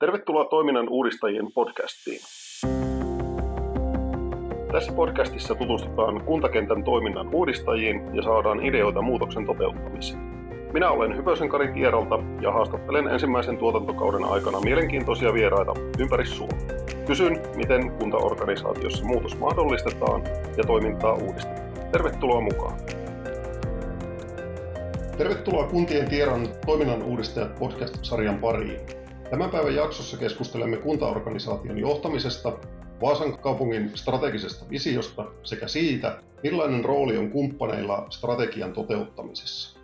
Tervetuloa toiminnan uudistajien podcastiin. Tässä podcastissa tutustutaan kuntakentän toiminnan uudistajiin ja saadaan ideoita muutoksen toteuttamiseen. Minä olen Hypösen Kari Tierolta ja haastattelen ensimmäisen tuotantokauden aikana mielenkiintoisia vieraita ympäri Suomea. Kysyn, miten kuntaorganisaatiossa muutos mahdollistetaan ja toimintaa uudistetaan. Tervetuloa mukaan! Tervetuloa Kuntien tiedon toiminnan uudistajat podcast-sarjan pariin. Tämän päivän jaksossa keskustelemme kuntaorganisaation johtamisesta, Vaasan kaupungin strategisesta visiosta sekä siitä, millainen rooli on kumppaneilla strategian toteuttamisessa.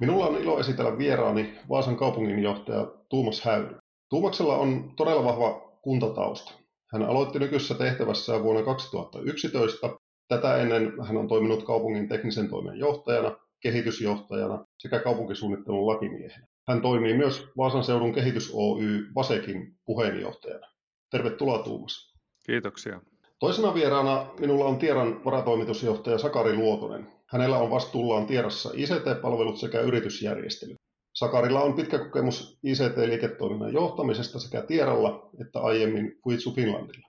Minulla on ilo esitellä vieraani Vaasan kaupunginjohtaja Tuumas Häyry. Tuumaksella on todella vahva kuntatausta. Hän aloitti nykyisessä tehtävässä vuonna 2011. Tätä ennen hän on toiminut kaupungin teknisen toimen johtajana, kehitysjohtajana sekä kaupunkisuunnittelun lakimiehenä. Hän toimii myös Vaasan seudun kehitys Oy Vasekin puheenjohtajana. Tervetuloa Tuumas. Kiitoksia. Toisena vieraana minulla on Tieran varatoimitusjohtaja Sakari Luotonen. Hänellä on vastuullaan Tierassa ICT-palvelut sekä yritysjärjestely. Sakarilla on pitkä kokemus ICT-liiketoiminnan johtamisesta sekä Tieralla että aiemmin Fuitsu Finlandilla.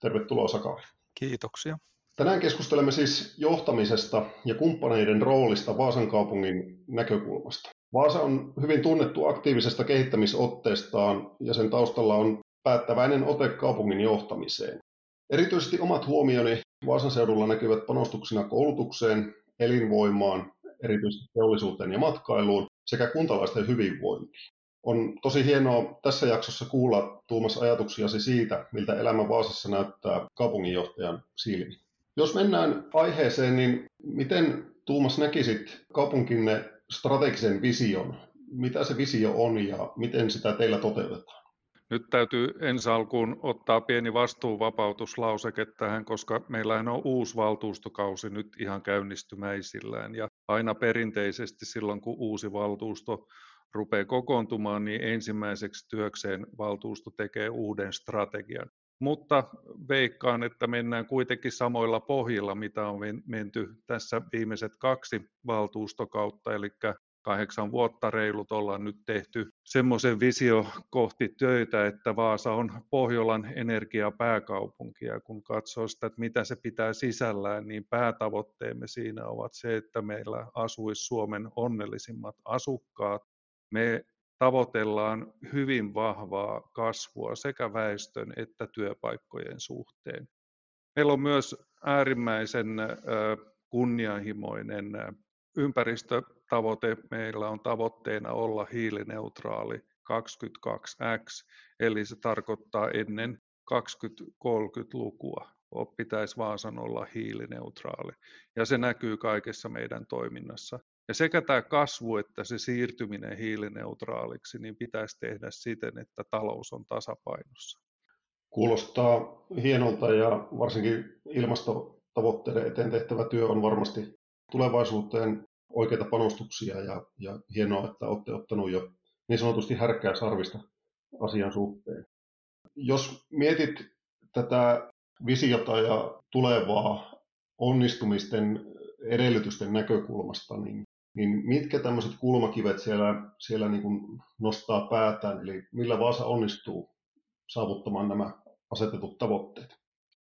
Tervetuloa Sakari. Kiitoksia. Tänään keskustelemme siis johtamisesta ja kumppaneiden roolista Vaasan kaupungin näkökulmasta. Vaasa on hyvin tunnettu aktiivisesta kehittämisotteestaan ja sen taustalla on päättäväinen ote kaupungin johtamiseen. Erityisesti omat huomioni Vaasan seudulla näkyvät panostuksina koulutukseen, elinvoimaan, erityisesti teollisuuteen ja matkailuun sekä kuntalaisten hyvinvointiin. On tosi hienoa tässä jaksossa kuulla Tuumas ajatuksiasi siitä, miltä elämä Vaasassa näyttää kaupunginjohtajan silmin. Jos mennään aiheeseen, niin miten Tuumas näkisit kaupunkinne strategisen vision? Mitä se visio on ja miten sitä teillä toteutetaan? Nyt täytyy ensi alkuun ottaa pieni vastuuvapautuslauseke tähän, koska meillä on uusi valtuustokausi nyt ihan käynnistymäisillään. Ja aina perinteisesti silloin, kun uusi valtuusto rupeaa kokoontumaan, niin ensimmäiseksi työkseen valtuusto tekee uuden strategian. Mutta veikkaan, että mennään kuitenkin samoilla pohjilla, mitä on menty tässä viimeiset kaksi valtuustokautta, eli kahdeksan vuotta reilut ollaan nyt tehty semmoisen visio kohti töitä, että Vaasa on Pohjolan energiapääkaupunki. Ja kun katsoo sitä, että mitä se pitää sisällään, niin päätavoitteemme siinä ovat se, että meillä asuisi Suomen onnellisimmat asukkaat. Me tavoitellaan hyvin vahvaa kasvua sekä väestön että työpaikkojen suhteen. Meillä on myös äärimmäisen kunnianhimoinen ympäristötavoite. Meillä on tavoitteena olla hiilineutraali 22x, eli se tarkoittaa ennen 2030-lukua pitäisi Vaasan olla hiilineutraali. Ja se näkyy kaikessa meidän toiminnassa. Ja sekä tämä kasvu että se siirtyminen hiilineutraaliksi niin pitäisi tehdä siten, että talous on tasapainossa. Kuulostaa hienolta ja varsinkin ilmastotavoitteiden eteen tehtävä työ on varmasti tulevaisuuteen oikeita panostuksia ja, ja hienoa, että olette ottanut jo niin sanotusti härkkää sarvista asian suhteen. Jos mietit tätä visiota ja tulevaa onnistumisten edellytysten näkökulmasta, niin niin mitkä tämmöiset kulmakivet siellä, siellä niin kuin nostaa päätään, eli millä Vaasa onnistuu saavuttamaan nämä asetetut tavoitteet?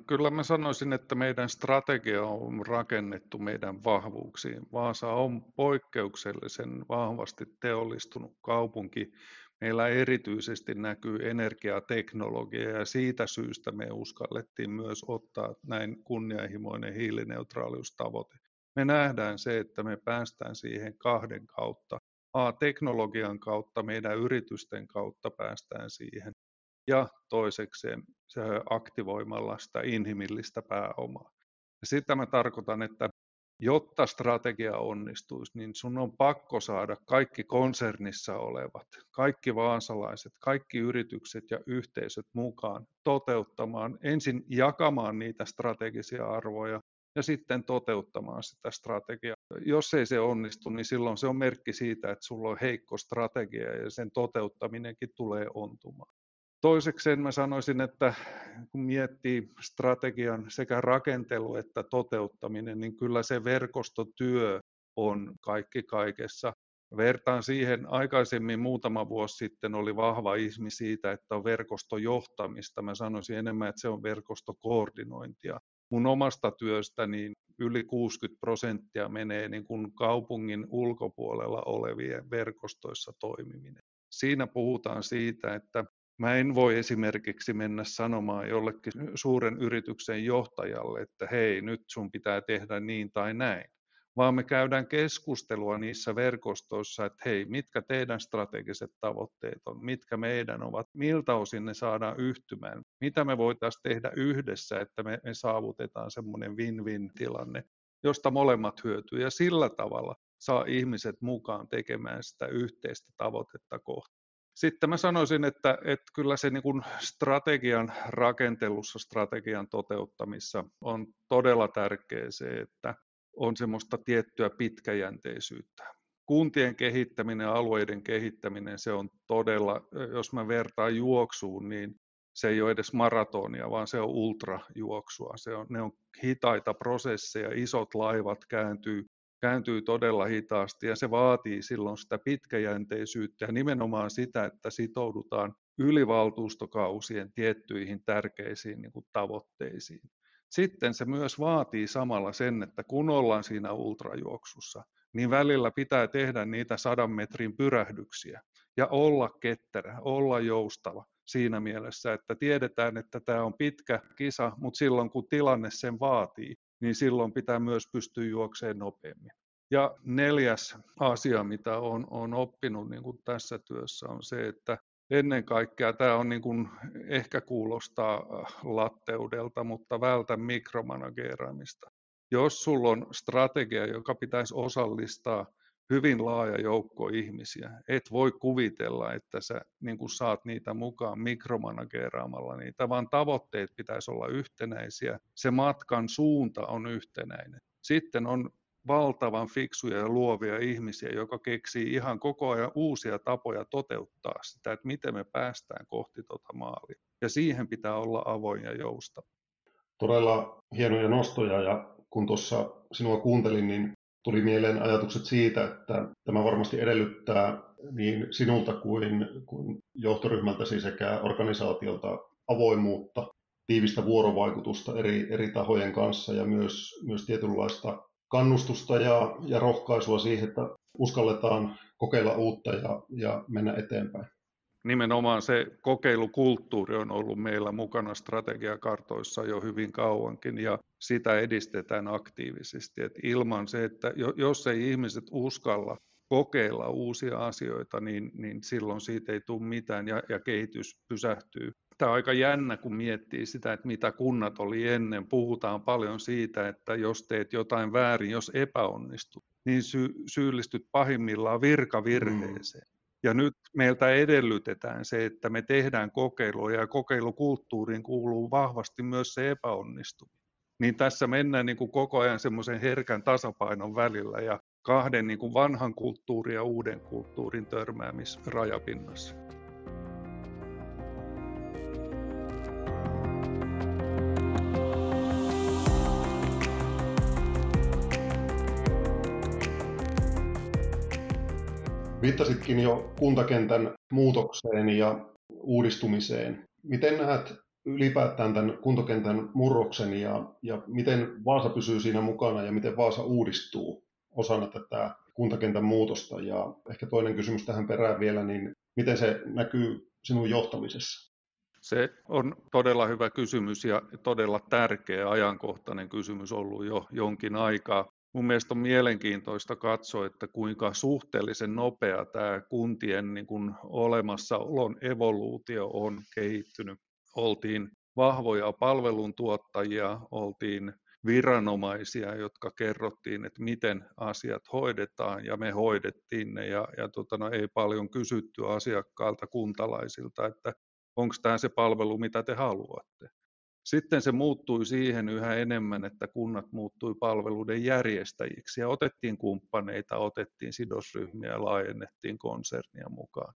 Kyllä mä sanoisin, että meidän strategia on rakennettu meidän vahvuuksiin. Vaasa on poikkeuksellisen vahvasti teollistunut kaupunki. Meillä erityisesti näkyy energiateknologia ja siitä syystä me uskallettiin myös ottaa näin kunnianhimoinen hiilineutraaliustavoite me nähdään se, että me päästään siihen kahden kautta. A, teknologian kautta, meidän yritysten kautta päästään siihen. Ja toisekseen se aktivoimalla sitä inhimillistä pääomaa. Ja sitä mä tarkoitan, että jotta strategia onnistuisi, niin sun on pakko saada kaikki konsernissa olevat, kaikki vaasalaiset, kaikki yritykset ja yhteisöt mukaan toteuttamaan, ensin jakamaan niitä strategisia arvoja ja sitten toteuttamaan sitä strategiaa. Jos ei se onnistu, niin silloin se on merkki siitä, että sulla on heikko strategia ja sen toteuttaminenkin tulee ontumaan. Toisekseen mä sanoisin, että kun miettii strategian sekä rakentelu että toteuttaminen, niin kyllä se verkostotyö on kaikki kaikessa. Vertaan siihen, aikaisemmin muutama vuosi sitten oli vahva ihmi siitä, että on verkostojohtamista. Mä sanoisin enemmän, että se on verkostokoordinointia. Mun omasta työstäni yli 60 prosenttia menee niin kuin kaupungin ulkopuolella olevien verkostoissa toimiminen. Siinä puhutaan siitä, että Mä en voi esimerkiksi mennä sanomaan jollekin suuren yrityksen johtajalle, että hei, nyt sun pitää tehdä niin tai näin, vaan me käydään keskustelua niissä verkostoissa, että hei, mitkä teidän strategiset tavoitteet on, mitkä meidän ovat, miltä osin ne saadaan yhtymään, mitä me voitaisiin tehdä yhdessä, että me, me saavutetaan semmoinen win-win-tilanne, josta molemmat hyötyy ja sillä tavalla saa ihmiset mukaan tekemään sitä yhteistä tavoitetta kohti. Sitten mä sanoisin, että, että kyllä se niin kuin strategian rakentelussa, strategian toteuttamissa on todella tärkeää se, että on semmoista tiettyä pitkäjänteisyyttä. Kuntien kehittäminen, alueiden kehittäminen, se on todella, jos mä vertaan juoksuun, niin se ei ole edes maratonia, vaan se on ultrajuoksua. Se on, ne on hitaita prosesseja, isot laivat kääntyy kääntyy todella hitaasti ja se vaatii silloin sitä pitkäjänteisyyttä ja nimenomaan sitä, että sitoudutaan ylivaltuustokausien tiettyihin tärkeisiin niin kuin tavoitteisiin. Sitten se myös vaatii samalla sen, että kun ollaan siinä ultrajuoksussa, niin välillä pitää tehdä niitä sadan metrin pyrähdyksiä ja olla ketterä, olla joustava siinä mielessä, että tiedetään, että tämä on pitkä kisa, mutta silloin kun tilanne sen vaatii, niin silloin pitää myös pystyä juokseen nopeammin. Ja neljäs asia, mitä olen, oppinut niin kuin tässä työssä, on se, että ennen kaikkea tämä on niin kuin, ehkä kuulostaa äh, latteudelta, mutta vältä mikromanageeraamista. Jos sulla on strategia, joka pitäisi osallistaa hyvin laaja joukko ihmisiä, et voi kuvitella, että sä niin kuin saat niitä mukaan mikromanageeraamalla niitä, vaan tavoitteet pitäisi olla yhtenäisiä, se matkan suunta on yhtenäinen. Sitten on valtavan fiksuja ja luovia ihmisiä, joka keksii ihan koko ajan uusia tapoja toteuttaa sitä, että miten me päästään kohti tuota maalia. Ja siihen pitää olla avoin ja joustava. Todella hienoja nostoja ja kun tuossa sinua kuuntelin, niin tuli mieleen ajatukset siitä, että tämä varmasti edellyttää niin sinulta kuin, kuin johtoryhmältäsi sekä organisaatiolta avoimuutta, tiivistä vuorovaikutusta eri, eri tahojen kanssa ja myös, myös tietynlaista kannustusta ja, ja rohkaisua siihen, että uskalletaan kokeilla uutta ja, ja mennä eteenpäin. Nimenomaan se kokeilukulttuuri on ollut meillä mukana strategiakartoissa jo hyvin kauankin ja sitä edistetään aktiivisesti. Et ilman se, että jos ei ihmiset uskalla kokeilla uusia asioita, niin, niin silloin siitä ei tule mitään ja, ja kehitys pysähtyy. Tämä on aika jännä, kun miettii sitä, että mitä kunnat oli ennen. Puhutaan paljon siitä, että jos teet jotain väärin, jos epäonnistut, niin sy- syyllistyt pahimmillaan virkavirheeseen. Mm. Ja nyt meiltä edellytetään se, että me tehdään kokeiluja ja kokeilukulttuuriin kuuluu vahvasti myös se epäonnistuminen. Niin tässä mennään niin kuin koko ajan semmoisen herkän tasapainon välillä ja kahden niin kuin vanhan kulttuurin ja uuden kulttuurin törmäämisrajapinnassa. Viittasitkin jo kuntakentän muutokseen ja uudistumiseen. Miten näet ylipäätään tämän kuntakentän murroksen ja, ja miten Vaasa pysyy siinä mukana ja miten Vaasa uudistuu osana tätä kuntakentän muutosta? Ja ehkä toinen kysymys tähän perään vielä, niin miten se näkyy sinun johtamisessa? Se on todella hyvä kysymys ja todella tärkeä ajankohtainen kysymys ollut jo jonkin aikaa mun mielestä on mielenkiintoista katsoa, että kuinka suhteellisen nopea tämä kuntien niin kuin olemassaolon evoluutio on kehittynyt. Oltiin vahvoja palveluntuottajia, oltiin viranomaisia, jotka kerrottiin, että miten asiat hoidetaan ja me hoidettiin ne ja, ja tota, no, ei paljon kysytty asiakkaalta kuntalaisilta, että onko tämä se palvelu, mitä te haluatte. Sitten se muuttui siihen yhä enemmän, että kunnat muuttui palveluiden järjestäjiksi ja otettiin kumppaneita, otettiin sidosryhmiä ja laajennettiin konsernia mukaan.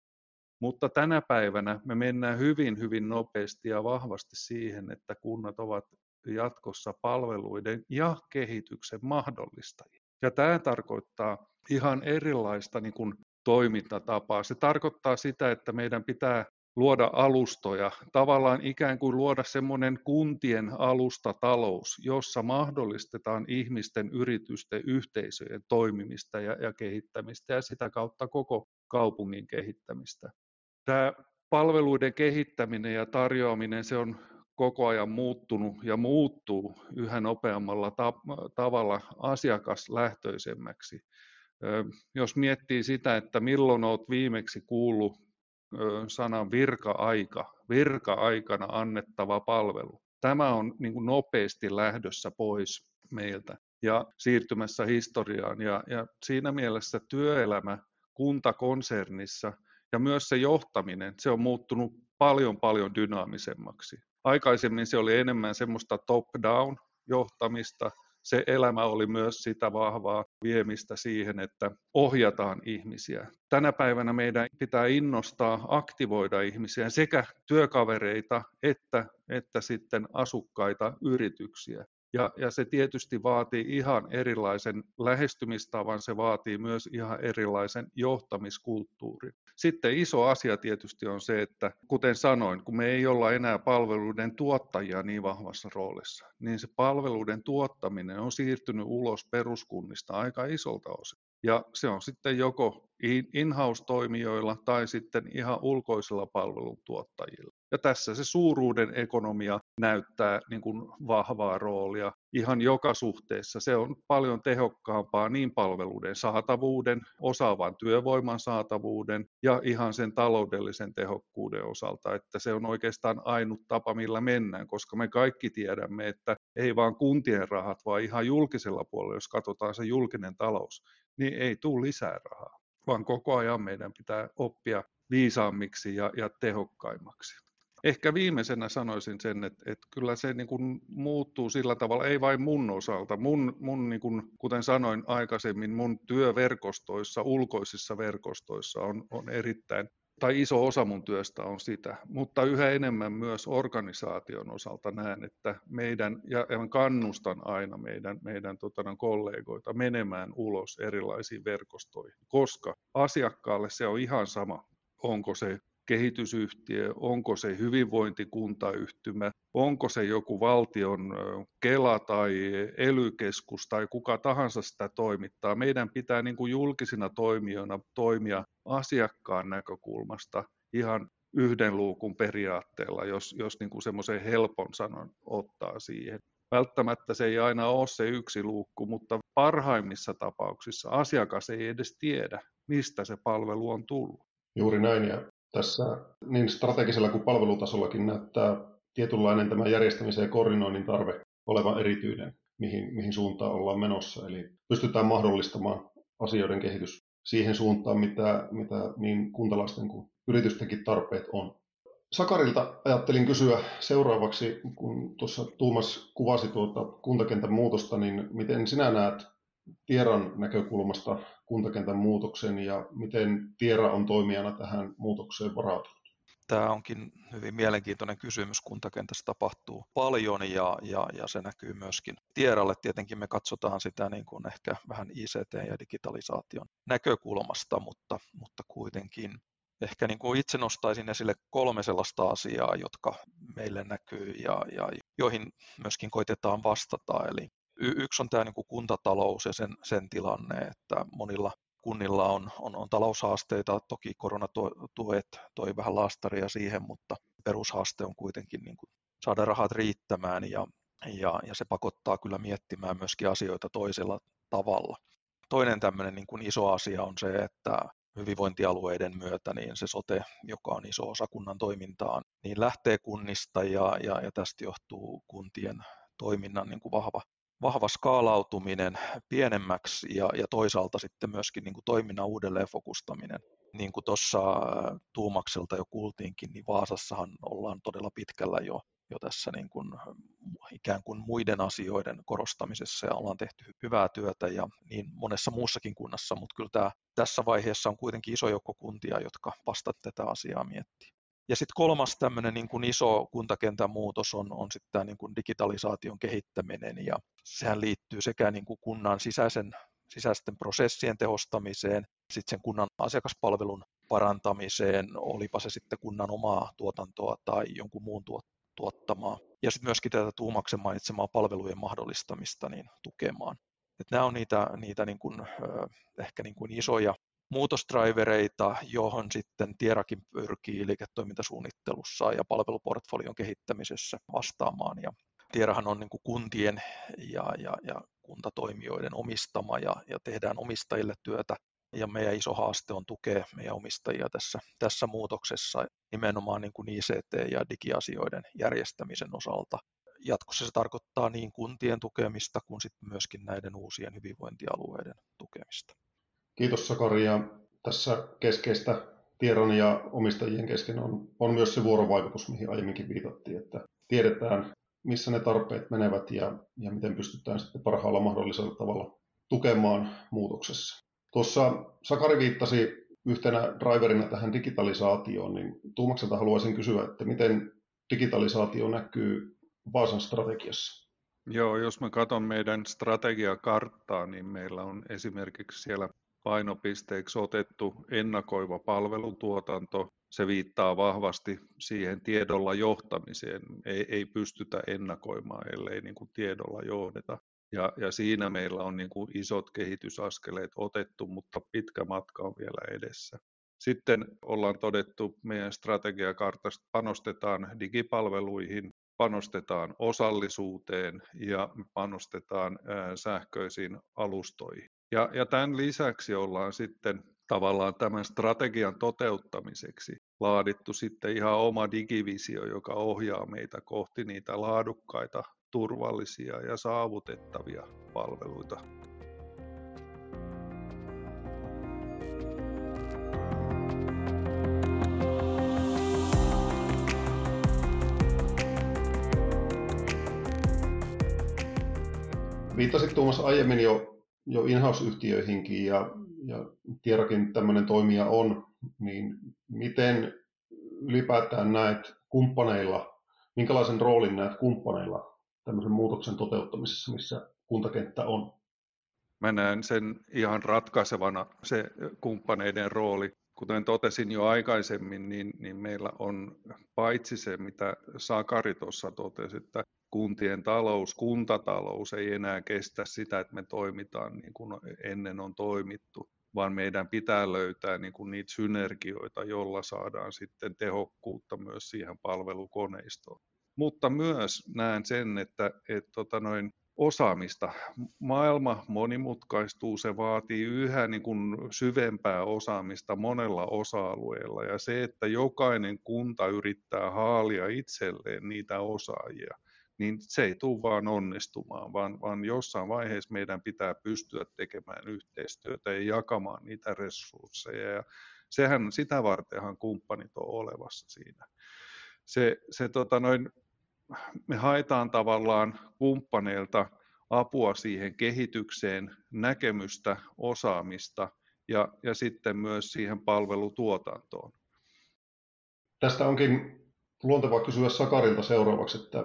Mutta tänä päivänä me mennään hyvin, hyvin nopeasti ja vahvasti siihen, että kunnat ovat jatkossa palveluiden ja kehityksen mahdollistajia. Ja tämä tarkoittaa ihan erilaista niin kuin toimintatapaa. Se tarkoittaa sitä, että meidän pitää luoda alustoja, tavallaan ikään kuin luoda semmoinen kuntien alustatalous, jossa mahdollistetaan ihmisten, yritysten, yhteisöjen toimimista ja, ja kehittämistä ja sitä kautta koko kaupungin kehittämistä. Tämä palveluiden kehittäminen ja tarjoaminen, se on koko ajan muuttunut ja muuttuu yhä nopeammalla tavalla asiakaslähtöisemmäksi. Jos miettii sitä, että milloin olet viimeksi kuullut sanan virka-aika, virka-aikana annettava palvelu. Tämä on niin kuin nopeasti lähdössä pois meiltä ja siirtymässä historiaan. Ja, ja siinä mielessä työelämä kuntakonsernissa ja myös se johtaminen, se on muuttunut paljon paljon dynaamisemmaksi. Aikaisemmin se oli enemmän semmoista top-down johtamista, se elämä oli myös sitä vahvaa viemistä siihen, että ohjataan ihmisiä. Tänä päivänä meidän pitää innostaa, aktivoida ihmisiä, sekä työkavereita että, että sitten asukkaita, yrityksiä. Ja, ja se tietysti vaatii ihan erilaisen lähestymistavan, se vaatii myös ihan erilaisen johtamiskulttuurin. Sitten iso asia tietysti on se, että kuten sanoin, kun me ei olla enää palveluiden tuottajia niin vahvassa roolissa, niin se palveluiden tuottaminen on siirtynyt ulos peruskunnista aika isolta osin. Ja se on sitten joko in-house-toimijoilla tai sitten ihan ulkoisilla palveluntuottajilla. Ja tässä se suuruuden ekonomia näyttää niin kuin vahvaa roolia ihan joka suhteessa. Se on paljon tehokkaampaa niin palveluiden saatavuuden, osaavan työvoiman saatavuuden ja ihan sen taloudellisen tehokkuuden osalta, että se on oikeastaan ainut tapa, millä mennään, koska me kaikki tiedämme, että ei vaan kuntien rahat, vaan ihan julkisella puolella, jos katsotaan se julkinen talous, niin ei tule lisää rahaa, vaan koko ajan meidän pitää oppia viisaammiksi ja, ja tehokkaimmaksi. Ehkä viimeisenä sanoisin sen, että, että kyllä se niin kuin muuttuu sillä tavalla, ei vain mun osalta. Mun, mun niin kuin, kuten sanoin aikaisemmin, mun työverkostoissa, ulkoisissa verkostoissa on, on erittäin tai iso osa mun työstä on sitä, mutta yhä enemmän myös organisaation osalta näen, että meidän, ja kannustan aina meidän, meidän tota, kollegoita menemään ulos erilaisiin verkostoihin, koska asiakkaalle se on ihan sama, onko se kehitysyhtiö, onko se hyvinvointikuntayhtymä, onko se joku valtion Kela tai elykeskus tai kuka tahansa sitä toimittaa. Meidän pitää niin kuin julkisina toimijoina toimia asiakkaan näkökulmasta ihan yhden luukun periaatteella, jos, jos niin kuin semmoisen helpon sanon ottaa siihen. Välttämättä se ei aina ole se yksi luukku, mutta parhaimmissa tapauksissa asiakas ei edes tiedä, mistä se palvelu on tullut. Juuri näin, ja tässä niin strategisella kuin palvelutasollakin näyttää tietynlainen tämä järjestämisen ja koordinoinnin tarve olevan erityinen, mihin, mihin suuntaan ollaan menossa. Eli pystytään mahdollistamaan asioiden kehitys siihen suuntaan, mitä, mitä niin kuntalaisten kuin yritystenkin tarpeet on. Sakarilta ajattelin kysyä seuraavaksi, kun tuossa Tuumas kuvasi tuota kuntakentän muutosta, niin miten sinä näet Tieran näkökulmasta kuntakentän muutoksen ja miten Tiera on toimijana tähän muutokseen varautunut? Tämä onkin hyvin mielenkiintoinen kysymys. Kuntakentässä tapahtuu paljon ja, ja, ja se näkyy myöskin Tieralle. Tietenkin me katsotaan sitä niin kuin ehkä vähän ICT ja digitalisaation näkökulmasta, mutta, mutta kuitenkin ehkä niin kuin itse nostaisin esille kolme sellaista asiaa, jotka meille näkyy ja, ja joihin myöskin koitetaan vastata. Eli y- yksi on tämä niin kuin kuntatalous ja sen, sen tilanne, että monilla kunnilla on, on, on taloushaasteita. Toki koronatuet toi vähän laastaria siihen, mutta perushaaste on kuitenkin niin kuin saada rahat riittämään ja, ja, ja se pakottaa kyllä miettimään myöskin asioita toisella tavalla. Toinen tämmöinen niin kuin iso asia on se, että hyvinvointialueiden myötä niin se sote, joka on iso osa kunnan toimintaan, niin lähtee kunnista ja, ja, ja tästä johtuu kuntien toiminnan niin kuin vahva vahva skaalautuminen pienemmäksi ja, ja toisaalta sitten myöskin niin kuin toiminnan uudelleen fokustaminen. Niin kuin tuossa Tuumakselta jo kuultiinkin, niin Vaasassahan ollaan todella pitkällä jo, jo tässä niin kuin ikään kuin muiden asioiden korostamisessa ja ollaan tehty hyvää työtä ja niin monessa muussakin kunnassa, mutta kyllä tämä, tässä vaiheessa on kuitenkin iso joukko kuntia, jotka vasta tätä asiaa miettii. Ja sitten kolmas tämmöinen niin kuin iso kuntakentän muutos on, on sitten niin kuin digitalisaation kehittäminen ja sehän liittyy sekä niin kuin kunnan sisäisen sisäisten prosessien tehostamiseen, sitten sen kunnan asiakaspalvelun parantamiseen, olipa se sitten kunnan omaa tuotantoa tai jonkun muun tuottamaa. Ja sitten myöskin tätä Tuumaksen mainitsemaa palvelujen mahdollistamista niin tukemaan. Et nämä on niitä, niitä niin kuin, ehkä niin kuin isoja muutosdrivereita, johon sitten Tierakin pyrkii liiketoimintasuunnittelussa ja palveluportfolion kehittämisessä vastaamaan. Ja Tierahan on niin kuntien ja, ja, ja kuntatoimijoiden omistama ja, ja tehdään omistajille työtä. Ja meidän iso haaste on tukea meidän omistajia tässä, tässä muutoksessa nimenomaan niin kuin ICT- ja digiasioiden järjestämisen osalta. Jatkossa se tarkoittaa niin kuntien tukemista kuin sitten myöskin näiden uusien hyvinvointialueiden tukemista. Kiitos Sakari. Ja tässä keskeistä tiedon ja omistajien kesken on, on myös se vuorovaikutus, mihin aiemminkin viitattiin, että tiedetään, missä ne tarpeet menevät ja, ja miten pystytään sitten parhaalla mahdollisella tavalla tukemaan muutoksessa. Tuossa Sakari viittasi yhtenä driverina tähän digitalisaatioon, niin Tuumakselta haluaisin kysyä, että miten digitalisaatio näkyy Vaasan strategiassa? Joo, jos me katson meidän strategiakarttaa, niin meillä on esimerkiksi siellä painopisteeksi otettu ennakoiva palvelutuotanto. Se viittaa vahvasti siihen tiedolla johtamiseen. Ei, ei pystytä ennakoimaan, ellei niin kuin tiedolla johdeta. Ja, ja siinä meillä on niin kuin isot kehitysaskeleet otettu, mutta pitkä matka on vielä edessä. Sitten ollaan todettu meidän strategiakartasta, panostetaan digipalveluihin, panostetaan osallisuuteen ja panostetaan sähköisiin alustoihin. Ja, ja tämän lisäksi ollaan sitten tavallaan tämän strategian toteuttamiseksi laadittu sitten ihan oma digivisio, joka ohjaa meitä kohti niitä laadukkaita, turvallisia ja saavutettavia palveluita. Viittasit Tuomas aiemmin jo jo in-house-yhtiöihinkin ja, ja Tierakin tämmöinen toimija on, niin miten ylipäätään näet kumppaneilla, minkälaisen roolin näet kumppaneilla tämmöisen muutoksen toteuttamisessa, missä kuntakenttä on? Mä näen sen ihan ratkaisevana se kumppaneiden rooli. Kuten totesin jo aikaisemmin, niin, niin meillä on paitsi se, mitä Sakari tuossa totesi, että kuntien talous, kuntatalous ei enää kestä sitä, että me toimitaan niin kuin ennen on toimittu, vaan meidän pitää löytää niin kuin niitä synergioita, jolla saadaan sitten tehokkuutta myös siihen palvelukoneistoon. Mutta myös näen sen, että, että tota noin, osaamista. Maailma monimutkaistuu, se vaatii yhä niin kuin syvempää osaamista monella osa-alueella ja se, että jokainen kunta yrittää haalia itselleen niitä osaajia – niin se ei tule vaan onnistumaan, vaan, vaan jossain vaiheessa meidän pitää pystyä tekemään yhteistyötä ja jakamaan niitä resursseja. Ja sehän, sitä vartenhan kumppanit on olevassa siinä. Se, se tota noin, me haetaan tavallaan kumppaneilta apua siihen kehitykseen, näkemystä, osaamista ja, ja sitten myös siihen palvelutuotantoon. Tästä onkin luontevaa kysyä Sakarilta seuraavaksi, että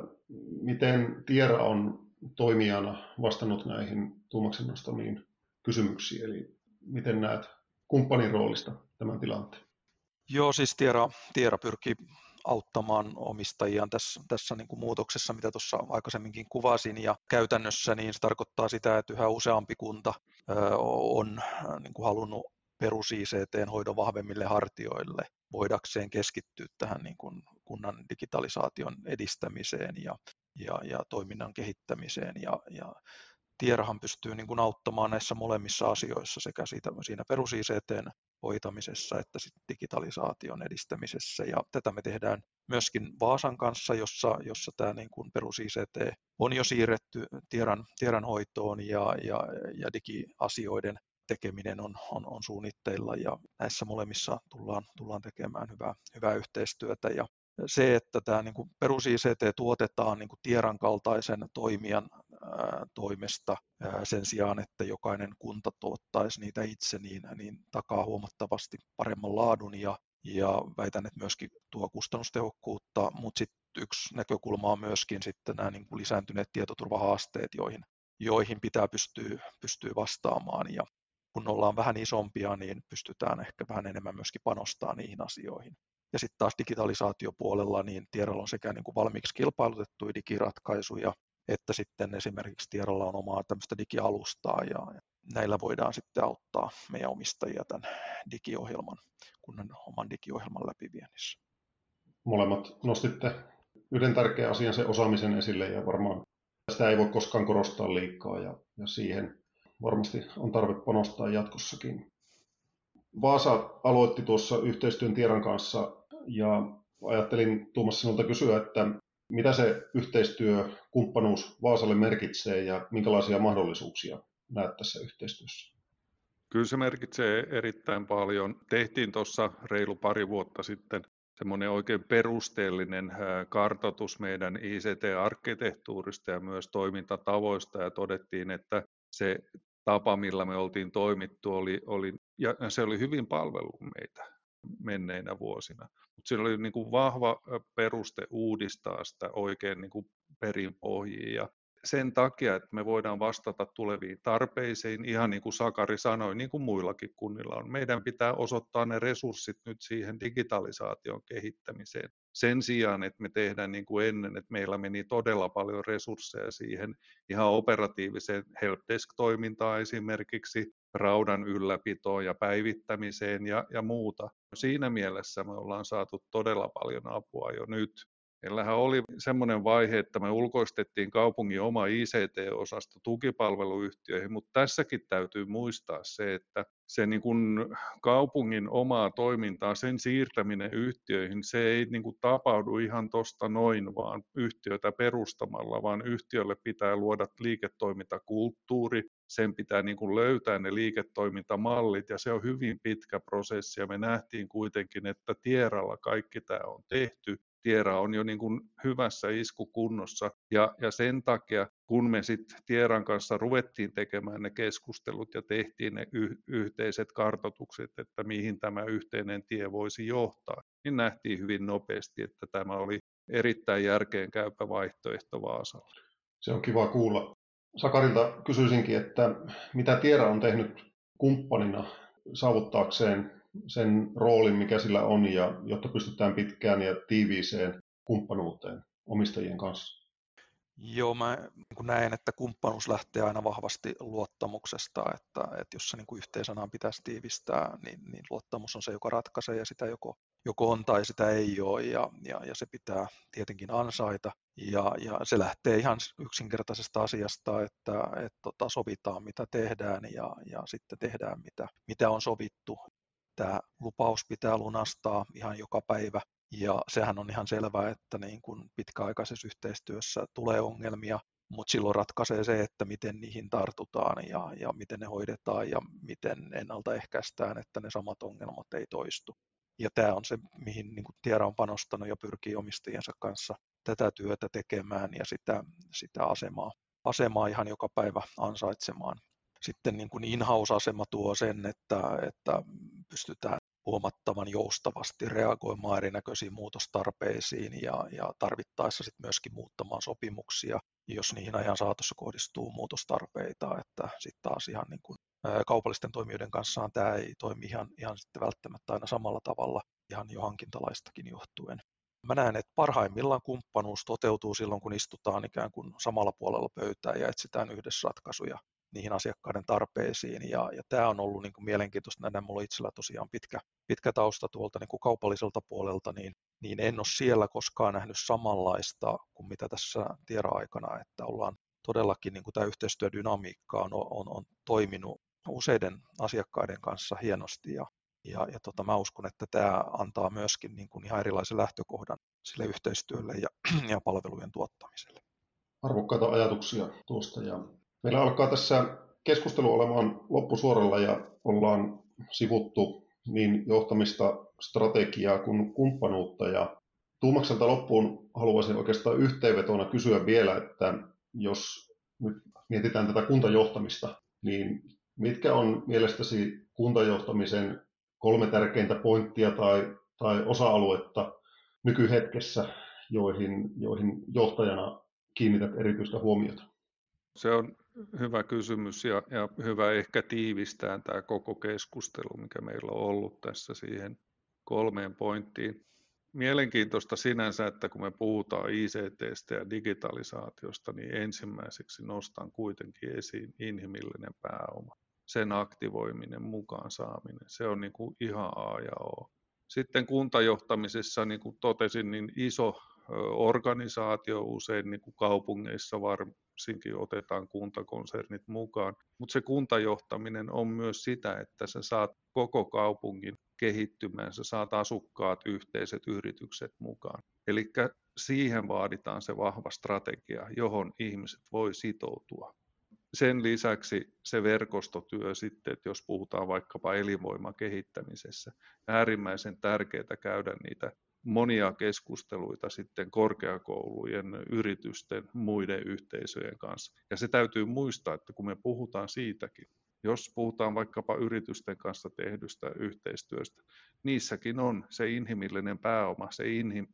miten Tiera on toimijana vastannut näihin Tuomaksen nostamiin kysymyksiin, eli miten näet kumppanin roolista tämän tilanteen? Joo, siis Tiera, Tiera pyrkii auttamaan omistajiaan tässä, tässä niin kuin muutoksessa, mitä tuossa aikaisemminkin kuvasin. Ja käytännössä niin se tarkoittaa sitä, että yhä useampi kunta on niin kuin halunnut perus ICT-hoidon vahvemmille hartioille voidakseen keskittyä tähän niin kuin kunnan digitalisaation edistämiseen ja, ja, ja toiminnan kehittämiseen. Ja, ja Tierahan pystyy niin kuin auttamaan näissä molemmissa asioissa sekä siitä, siinä perus hoitamisessa että sitten digitalisaation edistämisessä. Ja tätä me tehdään myöskin Vaasan kanssa, jossa, jossa tämä niin kuin perus ICT on jo siirretty tiedan, tiedan hoitoon ja, ja, ja digiasioiden tekeminen on, on, on suunnitteilla ja näissä molemmissa tullaan, tullaan tekemään hyvää, hyvää yhteistyötä ja se, että tämä niin kuin perus ICT tuotetaan niin kuin Tieran kaltaisen toimijan toimesta sen sijaan, että jokainen kunta tuottaisi niitä itse, niin, niin takaa huomattavasti paremman laadun ja, ja väitän, että myöskin tuo kustannustehokkuutta, mutta sitten yksi näkökulma on myöskin sitten nämä niin kuin lisääntyneet tietoturvahaasteet, joihin joihin pitää pystyä, pystyä vastaamaan. Ja kun ollaan vähän isompia, niin pystytään ehkä vähän enemmän myöskin panostaa niihin asioihin. Ja sitten taas digitalisaatiopuolella, niin Tiedolla on sekä niin kuin valmiiksi kilpailutettuja digiratkaisuja, että sitten esimerkiksi Tiedolla on omaa tämmöistä digialustaa ja näillä voidaan sitten auttaa meidän omistajia tämän digiohjelman, kunnan oman digiohjelman läpiviennissä. Molemmat nostitte yhden tärkeän asian, se osaamisen esille ja varmaan sitä ei voi koskaan korostaa liikaa ja, ja siihen varmasti on tarve panostaa jatkossakin. Vaasa aloitti tuossa yhteistyön Tieran kanssa ja ajattelin Tuomas sinulta kysyä, että mitä se yhteistyö, kumppanuus Vaasalle merkitsee ja minkälaisia mahdollisuuksia näet tässä yhteistyössä? Kyllä se merkitsee erittäin paljon. Tehtiin tuossa reilu pari vuotta sitten semmoinen oikein perusteellinen kartoitus meidän ICT-arkkitehtuurista ja myös toimintatavoista ja todettiin, että se tapa, millä me oltiin toimittu, oli, oli, ja se oli hyvin palvellut meitä menneinä vuosina. Mutta siinä oli niin kuin vahva peruste uudistaa sitä oikein niin kuin perinpohjiin ja sen takia, että me voidaan vastata tuleviin tarpeisiin, ihan niin kuin Sakari sanoi, niin kuin muillakin kunnilla on. Meidän pitää osoittaa ne resurssit nyt siihen digitalisaation kehittämiseen. Sen sijaan, että me tehdään niin kuin ennen, että meillä meni todella paljon resursseja siihen ihan operatiiviseen helpdesk-toimintaan esimerkiksi, raudan ylläpitoon ja päivittämiseen ja, ja muuta. Siinä mielessä me ollaan saatu todella paljon apua jo nyt. Meillähän oli semmoinen vaihe, että me ulkoistettiin kaupungin oma ICT-osasto tukipalveluyhtiöihin, mutta tässäkin täytyy muistaa se, että se niin kuin kaupungin omaa toimintaa, sen siirtäminen yhtiöihin, se ei niin kuin tapahdu ihan tuosta noin vaan yhtiötä perustamalla, vaan yhtiölle pitää luoda liiketoimintakulttuuri, sen pitää niin kuin löytää ne liiketoimintamallit ja se on hyvin pitkä prosessi ja me nähtiin kuitenkin, että Tieralla kaikki tämä on tehty Tiera on jo niin kuin hyvässä iskukunnossa ja, ja sen takia, kun me sitten Tieran kanssa ruvettiin tekemään ne keskustelut ja tehtiin ne y- yhteiset kartotukset, että mihin tämä yhteinen tie voisi johtaa, niin nähtiin hyvin nopeasti, että tämä oli erittäin järkeenkäypä vaihtoehto Vaasalle. Se on kiva kuulla. Sakarilta kysyisinkin, että mitä Tiera on tehnyt kumppanina saavuttaakseen sen roolin, mikä sillä on, ja jotta pystytään pitkään ja tiiviiseen kumppanuuteen omistajien kanssa? Joo, mä niin näen, että kumppanuus lähtee aina vahvasti luottamuksesta, että, että jos se niin kuin yhteisönään pitäisi tiivistää, niin, niin luottamus on se, joka ratkaisee ja sitä joko, joko on tai sitä ei ole ja, ja, ja se pitää tietenkin ansaita. Ja, ja se lähtee ihan yksinkertaisesta asiasta, että, että, että tota, sovitaan mitä tehdään ja, ja sitten tehdään mitä, mitä on sovittu tämä lupaus pitää lunastaa ihan joka päivä. Ja sehän on ihan selvää, että niin kuin pitkäaikaisessa yhteistyössä tulee ongelmia, mutta silloin ratkaisee se, että miten niihin tartutaan ja, ja miten ne hoidetaan ja miten ennaltaehkäistään, että ne samat ongelmat ei toistu. Ja tämä on se, mihin niin kuin Tiera on panostanut ja pyrkii omistajiensa kanssa tätä työtä tekemään ja sitä, sitä asemaa, asemaa ihan joka päivä ansaitsemaan sitten niin kuin in-house-asema tuo sen, että, että pystytään huomattavan joustavasti reagoimaan erinäköisiin muutostarpeisiin ja, ja tarvittaessa sitten myöskin muuttamaan sopimuksia, jos niihin ajan saatossa kohdistuu muutostarpeita, että sitten taas ihan niin kuin kaupallisten toimijoiden kanssa tämä ei toimi ihan, ihan sitten välttämättä aina samalla tavalla, ihan jo hankintalaistakin johtuen. Mä näen, että parhaimmillaan kumppanuus toteutuu silloin, kun istutaan ikään kuin samalla puolella pöytää ja etsitään yhdessä ratkaisuja niihin asiakkaiden tarpeisiin. Ja, ja tämä on ollut niin kuin mielenkiintoista nähdä. Mulla itsellä tosiaan pitkä, pitkä tausta tuolta niin kuin kaupalliselta puolelta, niin, niin en ole siellä koskaan nähnyt samanlaista kuin mitä tässä tiera-aikana, että ollaan todellakin niin kuin tämä yhteistyödynamiikka on, on, on toiminut useiden asiakkaiden kanssa hienosti ja, ja, ja tota, mä uskon, että tämä antaa myöskin niin kuin ihan erilaisen lähtökohdan sille yhteistyölle ja, ja palvelujen tuottamiselle. Arvokkaita ajatuksia tuosta ja Meillä alkaa tässä keskustelu olemaan loppusuoralla ja ollaan sivuttu niin johtamista, strategiaa kuin kumppanuutta. Ja Tuumakselta loppuun haluaisin oikeastaan yhteenvetona kysyä vielä, että jos nyt mietitään tätä kuntajohtamista, niin mitkä on mielestäsi kuntajohtamisen kolme tärkeintä pointtia tai, tai osa-aluetta nykyhetkessä, joihin, joihin johtajana kiinnität erityistä huomiota? Se on hyvä kysymys ja, ja hyvä ehkä tiivistää tämä koko keskustelu, mikä meillä on ollut tässä siihen kolmeen pointtiin. Mielenkiintoista sinänsä, että kun me puhutaan ICTstä ja digitalisaatiosta, niin ensimmäiseksi nostan kuitenkin esiin inhimillinen pääoma. Sen aktivoiminen, mukaan saaminen, se on niin kuin ihan A ja O. Sitten kuntajohtamisessa, niin kuin totesin, niin iso organisaatio usein niin kuin kaupungeissa varsinkin otetaan kuntakonsernit mukaan, mutta se kuntajohtaminen on myös sitä, että sä saat koko kaupungin kehittymään, sä saat asukkaat, yhteiset yritykset mukaan. Eli siihen vaaditaan se vahva strategia, johon ihmiset voi sitoutua. Sen lisäksi se verkostotyö sitten, että jos puhutaan vaikkapa elinvoiman kehittämisessä, äärimmäisen tärkeää käydä niitä monia keskusteluita sitten korkeakoulujen, yritysten, muiden yhteisöjen kanssa. Ja se täytyy muistaa, että kun me puhutaan siitäkin, jos puhutaan vaikkapa yritysten kanssa tehdystä yhteistyöstä, niissäkin on se inhimillinen pääoma, se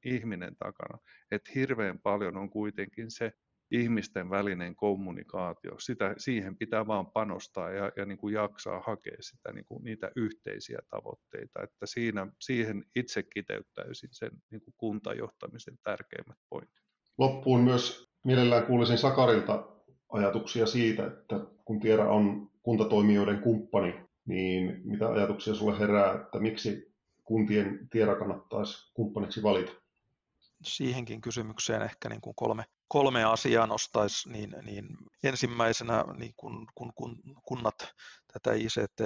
ihminen takana. Että hirveän paljon on kuitenkin se ihmisten välinen kommunikaatio. Sitä, siihen pitää vaan panostaa ja, ja niin kuin jaksaa hakea sitä, niin kuin niitä yhteisiä tavoitteita. Että siinä, siihen itse kiteyttäisin sen niin kuin kuntajohtamisen tärkeimmät pointit. Loppuun myös mielellään kuulisin Sakarilta ajatuksia siitä, että kun Tiera on kuntatoimijoiden kumppani, niin mitä ajatuksia sulle herää, että miksi kuntien Tiera kannattaisi kumppaniksi valita? Siihenkin kysymykseen ehkä niin kuin kolme, kolme asiaa nostaisi, niin, niin ensimmäisenä niin kun, kun, kun kunnat tätä ICT,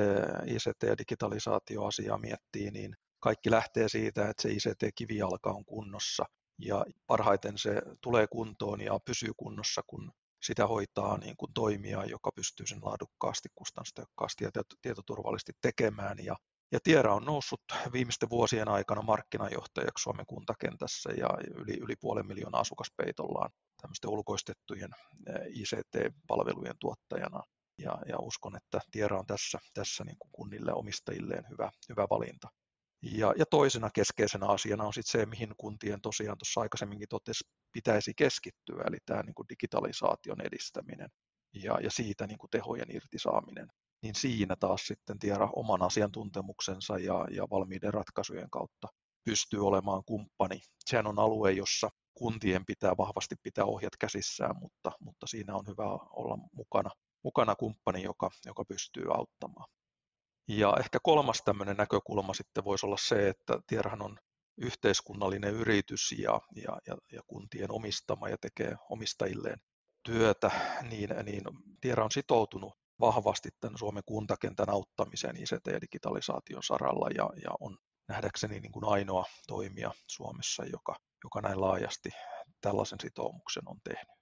ICT- ja digitalisaatioasiaa miettii, niin kaikki lähtee siitä, että se ICT-kivijalka on kunnossa ja parhaiten se tulee kuntoon ja pysyy kunnossa, kun sitä hoitaa niin kuin toimija, joka pystyy sen laadukkaasti, kustannustehokkaasti ja tietoturvallisesti tekemään. Ja, ja Tiera on noussut viimeisten vuosien aikana markkinajohtajaksi Suomen kuntakentässä ja yli, yli puolen miljoonaa asukaspeitollaan tämmöisten ulkoistettujen ICT-palvelujen tuottajana. Ja, ja uskon, että Tiera on tässä, tässä niin kuin kunnille omistajilleen hyvä, hyvä valinta. Ja, ja toisena keskeisenä asiana on sitten se, mihin kuntien tosiaan tuossa aikaisemminkin totesi, pitäisi keskittyä, eli tämä niin digitalisaation edistäminen ja, ja siitä niin kuin tehojen irtisaaminen. Niin siinä taas sitten Tiera oman asiantuntemuksensa ja, ja valmiiden ratkaisujen kautta pystyy olemaan kumppani. Sehän on alue, jossa kuntien pitää vahvasti pitää ohjat käsissään, mutta, mutta siinä on hyvä olla mukana, mukana kumppani, joka, joka pystyy auttamaan. Ja ehkä kolmas tämmöinen näkökulma sitten voisi olla se, että Tierahan on yhteiskunnallinen yritys ja, ja, ja, ja kuntien omistama ja tekee omistajilleen työtä, niin, niin Tiera on sitoutunut vahvasti tämän Suomen kuntakentän auttamiseen ICT- ja digitalisaation saralla ja, ja on nähdäkseni niin kuin ainoa toimija Suomessa, joka, joka näin laajasti tällaisen sitoumuksen on tehnyt.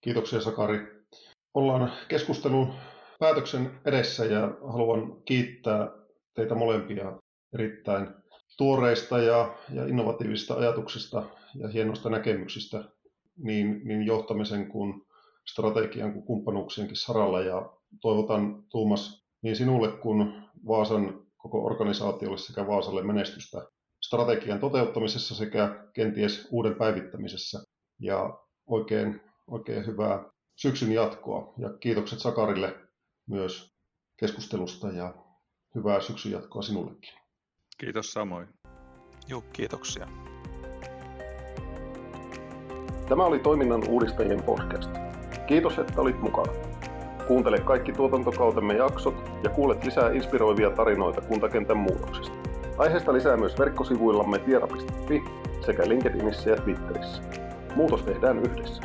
Kiitoksia Sakari. Ollaan keskustelun päätöksen edessä ja haluan kiittää teitä molempia erittäin tuoreista ja, ja innovatiivisista ajatuksista ja hienoista näkemyksistä niin, niin johtamisen kuin strategian kuin kumppanuuksienkin saralla. Ja toivotan Tuumas niin sinulle kuin Vaasan koko organisaatiolle sekä Vaasalle menestystä strategian toteuttamisessa sekä kenties uuden päivittämisessä. Ja oikein, oikein hyvää syksyn jatkoa ja kiitokset Sakarille myös keskustelusta ja hyvää syksyn jatkoa sinullekin. Kiitos samoin. Joo, kiitoksia. Tämä oli Toiminnan uudistajien podcast. Kiitos, että olit mukana. Kuuntele kaikki tuotantokautemme jaksot ja kuulet lisää inspiroivia tarinoita kuntakentän muutoksista. Aiheesta lisää myös verkkosivuillamme tiera.fi sekä LinkedInissä ja Twitterissä. Muutos tehdään yhdessä.